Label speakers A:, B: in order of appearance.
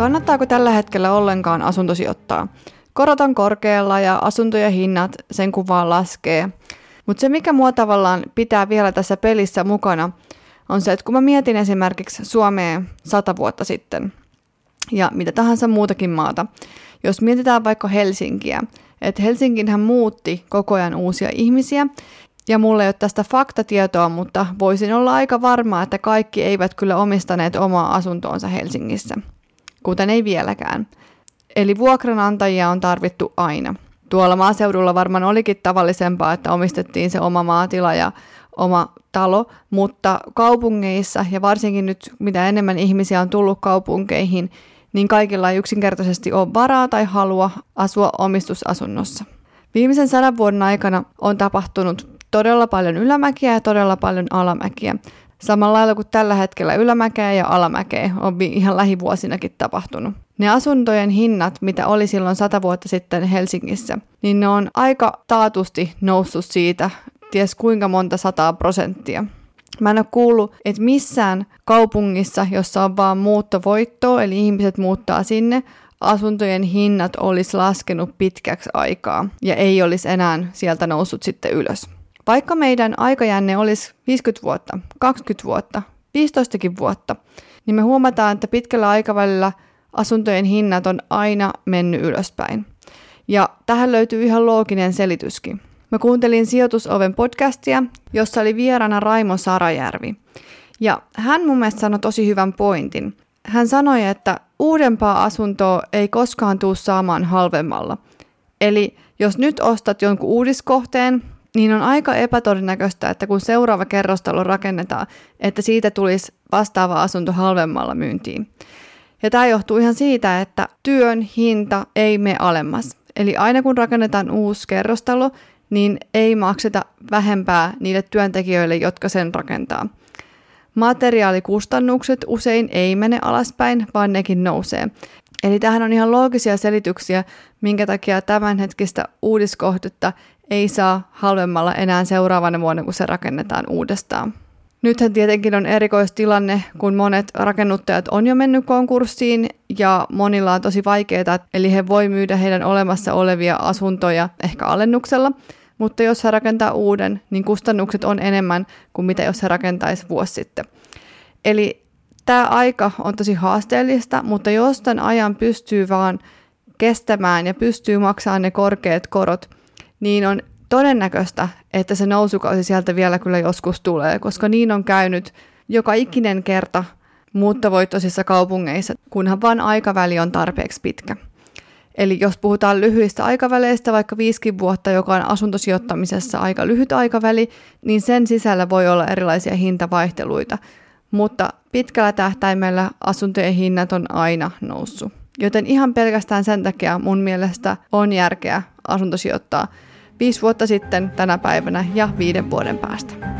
A: kannattaako tällä hetkellä ollenkaan asuntosijoittaa? Korot on korkealla ja asuntojen hinnat sen kuvaan laskee. Mutta se, mikä mua tavallaan pitää vielä tässä pelissä mukana, on se, että kun mä mietin esimerkiksi Suomea sata vuotta sitten ja mitä tahansa muutakin maata, jos mietitään vaikka Helsinkiä, että Helsinkinhän muutti koko ajan uusia ihmisiä, ja mulla ei ole tästä faktatietoa, mutta voisin olla aika varma, että kaikki eivät kyllä omistaneet omaa asuntoonsa Helsingissä, kuten ei vieläkään. Eli vuokranantajia on tarvittu aina. Tuolla maaseudulla varmaan olikin tavallisempaa, että omistettiin se oma maatila ja oma talo, mutta kaupungeissa ja varsinkin nyt mitä enemmän ihmisiä on tullut kaupunkeihin, niin kaikilla ei yksinkertaisesti ole varaa tai halua asua omistusasunnossa. Viimeisen sadan vuoden aikana on tapahtunut todella paljon ylämäkiä ja todella paljon alamäkiä. Samalla lailla kuin tällä hetkellä ylämäkeä ja alamäkeä on ihan lähivuosinakin tapahtunut. Ne asuntojen hinnat, mitä oli silloin sata vuotta sitten Helsingissä, niin ne on aika taatusti noussut siitä, ties kuinka monta sataa prosenttia. Mä en ole kuullut, että missään kaupungissa, jossa on vaan muuttovoittoa, eli ihmiset muuttaa sinne, asuntojen hinnat olisi laskenut pitkäksi aikaa ja ei olisi enää sieltä noussut sitten ylös. Vaikka meidän aikajänne olisi 50 vuotta, 20 vuotta, 15 vuotta, niin me huomataan, että pitkällä aikavälillä asuntojen hinnat on aina mennyt ylöspäin. Ja tähän löytyy ihan looginen selityskin. Mä kuuntelin Sijoitusoven podcastia, jossa oli vieraana Raimo Sarajärvi. Ja hän mun mielestä sanoi tosi hyvän pointin. Hän sanoi, että uudempaa asuntoa ei koskaan tuu saamaan halvemmalla. Eli jos nyt ostat jonkun uudiskohteen, niin on aika epätodennäköistä, että kun seuraava kerrostalo rakennetaan, että siitä tulisi vastaava asunto halvemmalla myyntiin. Ja tämä johtuu ihan siitä, että työn hinta ei mene alemmas. Eli aina kun rakennetaan uusi kerrostalo, niin ei makseta vähempää niille työntekijöille, jotka sen rakentaa. Materiaalikustannukset usein ei mene alaspäin, vaan nekin nousee. Eli tähän on ihan loogisia selityksiä, minkä takia tämänhetkistä uudiskohdetta ei saa halvemmalla enää seuraavana vuonna, kun se rakennetaan uudestaan. Nythän tietenkin on erikoistilanne, kun monet rakennuttajat on jo mennyt konkurssiin ja monilla on tosi vaikeaa, eli he voi myydä heidän olemassa olevia asuntoja ehkä alennuksella, mutta jos he rakentaa uuden, niin kustannukset on enemmän kuin mitä jos he rakentaisi vuosi sitten. Eli tämä aika on tosi haasteellista, mutta jos tämän ajan pystyy vaan kestämään ja pystyy maksamaan ne korkeat korot, niin on todennäköistä, että se nousukausi sieltä vielä kyllä joskus tulee, koska niin on käynyt joka ikinen kerta muuttovoittoisissa kaupungeissa, kunhan vain aikaväli on tarpeeksi pitkä. Eli jos puhutaan lyhyistä aikaväleistä, vaikka viisikin vuotta, joka on asuntosijoittamisessa aika lyhyt aikaväli, niin sen sisällä voi olla erilaisia hintavaihteluita. Mutta pitkällä tähtäimellä asuntojen hinnat on aina noussut. Joten ihan pelkästään sen takia mun mielestä on järkeä asuntosijoittaa viisi vuotta sitten tänä päivänä ja viiden vuoden päästä.